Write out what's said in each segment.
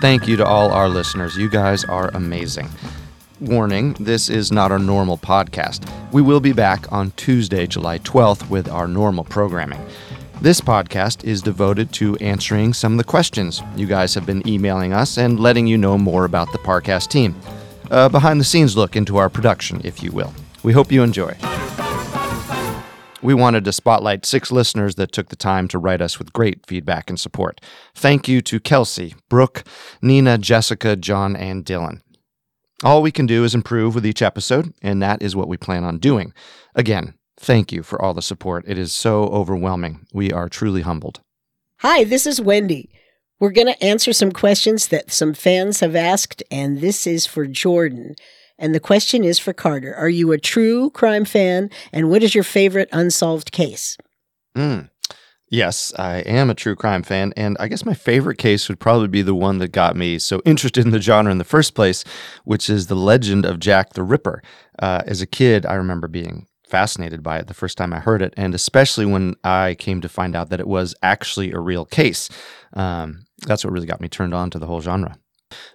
Thank you to all our listeners. You guys are amazing. Warning this is not our normal podcast. We will be back on Tuesday, July 12th, with our normal programming. This podcast is devoted to answering some of the questions you guys have been emailing us and letting you know more about the Parcast team. A behind the scenes look into our production, if you will. We hope you enjoy. We wanted to spotlight six listeners that took the time to write us with great feedback and support. Thank you to Kelsey, Brooke, Nina, Jessica, John, and Dylan. All we can do is improve with each episode, and that is what we plan on doing. Again, thank you for all the support. It is so overwhelming. We are truly humbled. Hi, this is Wenndy. We're going to answer some questions that some fans have asked, and this is for Jordan. And the question is for Carter Are you a true crime fan, and what is your favorite unsolved case? Mm. Yes, I am a true crime fan, and I guess my favorite case would probably be the one that got me so interested in the genre in the first place, which is the legend of Jack the Ripper. Uh, as a kid, I remember being fascinated by it the first time I heard it, and especially when I came to find out that it was actually a real case. Um, that's what really got me turned on to the whole genre.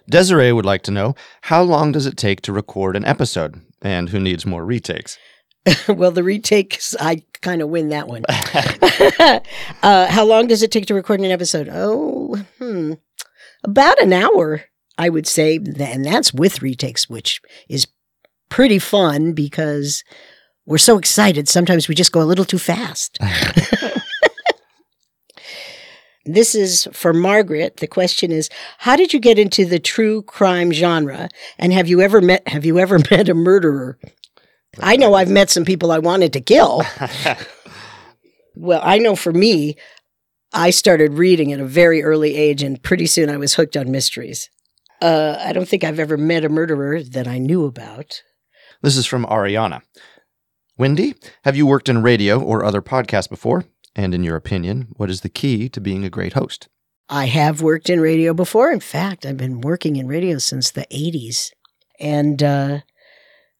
Desiree would like to know how long does it take to record an episode, and who needs more retakes? well, the retakes, I kind of win that one. uh, how long does it take to record an episode? Oh, hmm, about an hour, I would say, and that's with retakes, which is pretty fun because we're so excited. Sometimes we just go a little too fast. this is for Margaret. The question is, how did you get into the true crime genre? And have you ever met have you ever met a murderer? I know I've met some people I wanted to kill. well, I know for me, I started reading at a very early age, and pretty soon I was hooked on mysteries. Uh, I don't think I've ever met a murderer that I knew about. This is from Ariana. Wenndy, have you worked in radio or other podcasts before? And in your opinion, what is the key to being a great host? I have worked in radio before. In fact, I've been working in radio since the 80s. And uh,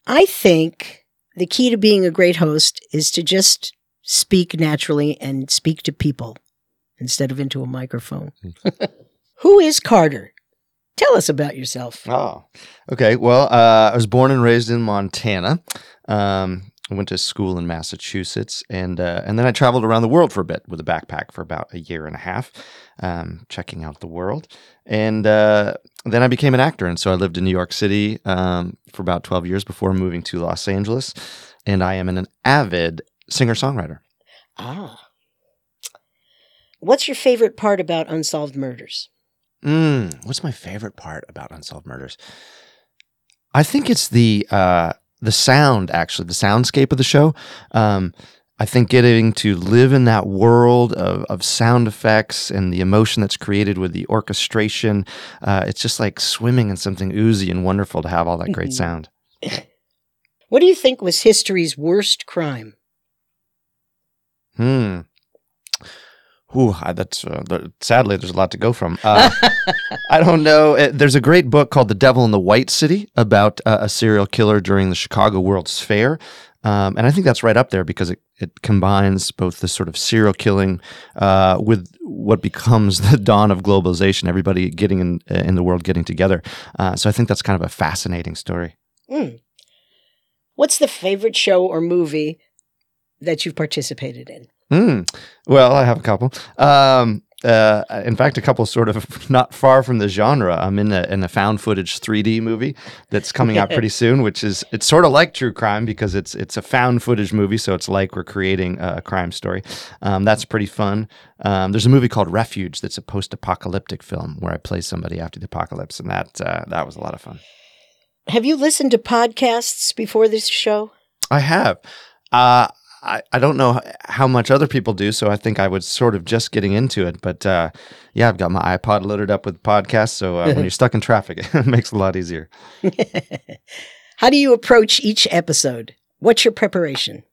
I think the key to being a great host is to just speak naturally and speak to people instead of into a microphone. Who is Carter? Tell us about yourself. Oh, okay. Well, uh, I was born and raised in Montana. Um, I went to school in Massachusetts, and uh, and then I traveled around the world for a bit with a backpack for about a year and a half, um, checking out the world. And uh, then I became an actor, and so I lived in New York City um, for about twelve years before moving to Los Angeles. And I am an avid singer songwriter. Ah, what's your favorite part about unsolved murders? Mm, what's my favorite part about unsolved murders? I think it's the uh, the sound actually the soundscape of the show. Um, i think getting to live in that world of, of sound effects and the emotion that's created with the orchestration uh, it's just like swimming in something oozy and wonderful to have all that great mm-hmm. sound. What do you think was history's worst crime? Hmm Ooh, that's uh, sadly there's a lot to go from. Uh, I don't know. Uh, there's a great book called "The Devil in the White City" about uh, a serial killer during the Chicago World's Fair, um, and I think that's right up there because it, it combines both the sort of serial killing uh, with what becomes the dawn of globalization. Everybody getting in uh, in the world getting together. so I think that's kind of a fascinating story. Mm. What's the favorite show or movie that you've participated in? Mm. Well, I have a couple. Um, uh, in fact, a couple sort of not far from the genre. I'm in a in a found footage 3D movie that's coming out pretty soon, which is it's sort of like true crime because it's it's a found footage movie, so it's like we're creating a crime story. Um, that's pretty fun. Um, there's a movie called Refuge that's a post-apocalyptic film where I play somebody after the apocalypse, and that uh, that was a lot of fun. Have you listened to podcasts before this show? I have. Uh, I, I don't know how much other people do, so I think I was sort of just getting into it. But uh, yeah, I've got my iPod loaded up with podcasts, so uh, when you're stuck in traffic, it makes it a lot easier. how do you approach each episode? What's your preparation?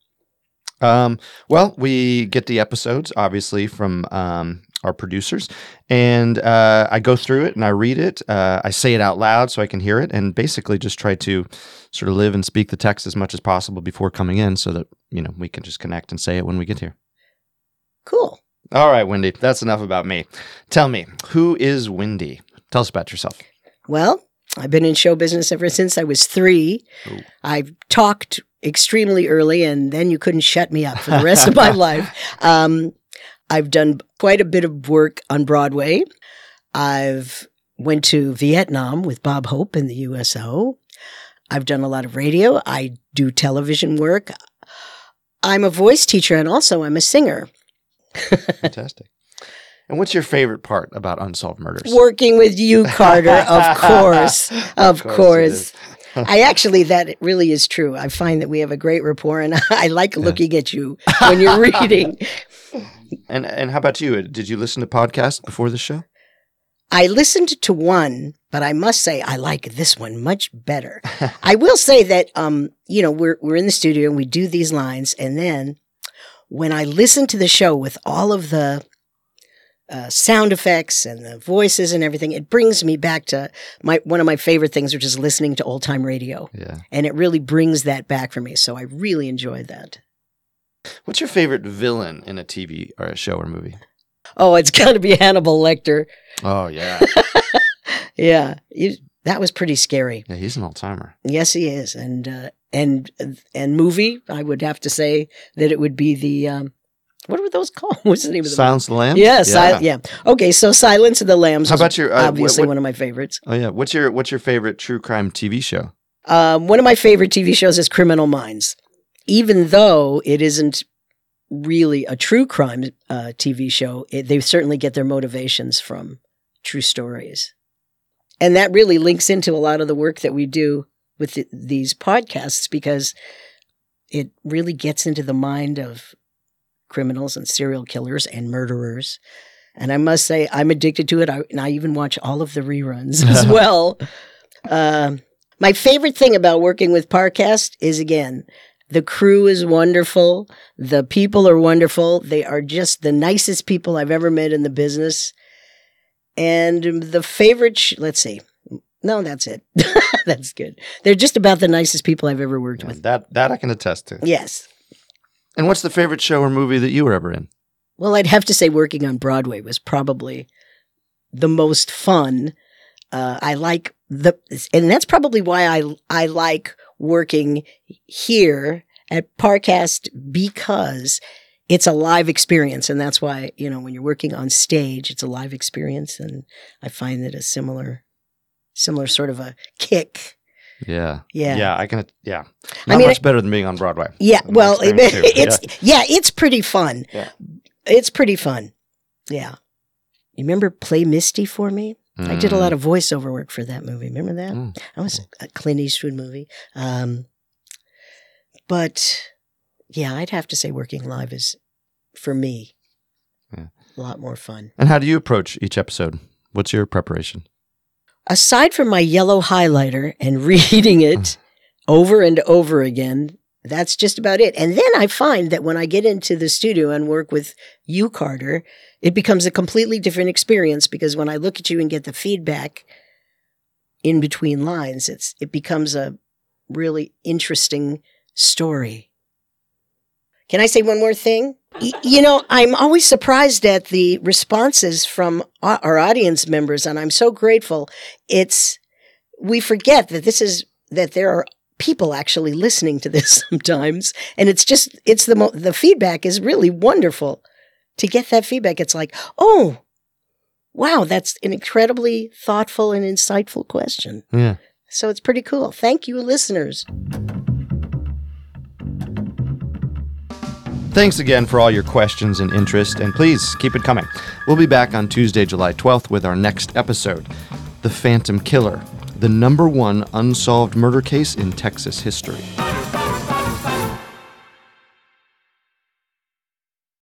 Um, well, we get the episodes obviously from um, our producers, and uh, I go through it and I read it. Uh, I say it out loud so I can hear it, and basically just try to sort of live and speak the text as much as possible before coming in, so that you know we can just connect and say it when we get here. Cool. All right, Wenndy, that's enough about me. Tell me, who is Wenndy? Tell us about yourself. Well, I've been in show business ever since I was three. Ooh. I've talked extremely early, and then you couldn't shut me up for the rest of my life. Um, I've done quite a bit of work on Broadway. I've went to Vietnam with Bob Hope in the USO. I've done a lot of radio. I do television work. I'm a voice teacher and also I'm a singer. Fantastic. And what's your favorite part about Unsolved Murders? Working with you, Carter, of course. Of, course course. I actually, that really is true. I find that we have a great rapport and I like looking at you when you're reading. And and how about you? Did you listen to podcasts before the show? I listened to one, but I must say I like this one much better. I will say that um, you know, we're we're in the studio and we do these lines, and then when I listen to the show with all of the uh, sound effects and the voices and everything, it brings me back to my one of my favorite things, which is listening to old time radio, Yeah. and it really brings that back for me. So I really enjoyed that. What's your favorite villain in a TV or a show or movie? Oh, it's got to be Hannibal Lecter. Oh yeah, Yeah, you, that was pretty scary. yeah, he's an old timer. Yes, he is, and uh, and and movie. I would have to say that it would be the um, what were those called? What's the name of the Silence of the Lambs. Yeah, yeah. yeah. Okay, so Silence of the Lambs. How about your uh, obviously what- one of my favorites. oh yeah, what's your what's your favorite true crime TV show? Um, one of my favorite TV shows is Criminal Minds, even though it isn't really a true crime uh, TV show. It, they certainly get their motivations from true stories, and that really links into a lot of the work that we do with th- these podcasts because it really gets into the mind of criminals and serial killers and murderers. And I must say, I'm addicted to it. I, and I even watch all of the reruns as well. Um, my favorite thing about working with Parcast is again, the crew is wonderful. The people are wonderful. They are just the nicest people I've ever met in the business. And the favorite, sh- let's see. No, that's it. that's good. They're just about the nicest people I've ever worked with. That that I can attest to. Yes. And what's the favorite show or movie that you were ever in? Well, I'd have to say working on Broadway was probably the most fun. Uh, I like the, and that's probably why I I like working here at Parcast because it's a live experience, and that's why you know when you're working on stage, it's a live experience, and I find that a similar, similar sort of a kick. Yeah. Yeah. Yeah, I can. Yeah. I mean, much better than being on Broadway. Yeah, well, experience too. it's yeah. it's pretty fun. Yeah. It's pretty fun. Yeah. You remember Play Misty for me? I did a lot of voiceover work for that movie. Remember that? Mm. That was a Clint Eastwood movie. Um, but yeah, I'd have to say working live is for me Yeah. a lot more fun. And how do you approach each episode? What's your preparation? Aside from my yellow highlighter and reading it over and over again, that's just about it. And then I find that when I get into the studio and work with you, Carter, it becomes a completely different experience because when I look at you and get the feedback in between lines, it's it becomes a really interesting story. Can I say one more thing? Y- You know, I'm always surprised at the responses from our audience members, and I'm so grateful. It's we forget that this is that there are people actually listening to this sometimes, and it's just it's the mo- the feedback is really wonderful. To get that feedback, it's like, oh, wow, that's an incredibly thoughtful and insightful question. Yeah. So it's pretty cool. Thank you, listeners. Thanks again for all your questions and interest, and please keep it coming. We'll be back on Tuesday, July 12th with our next episode The Phantom Killer, the number one unsolved murder case in Texas history.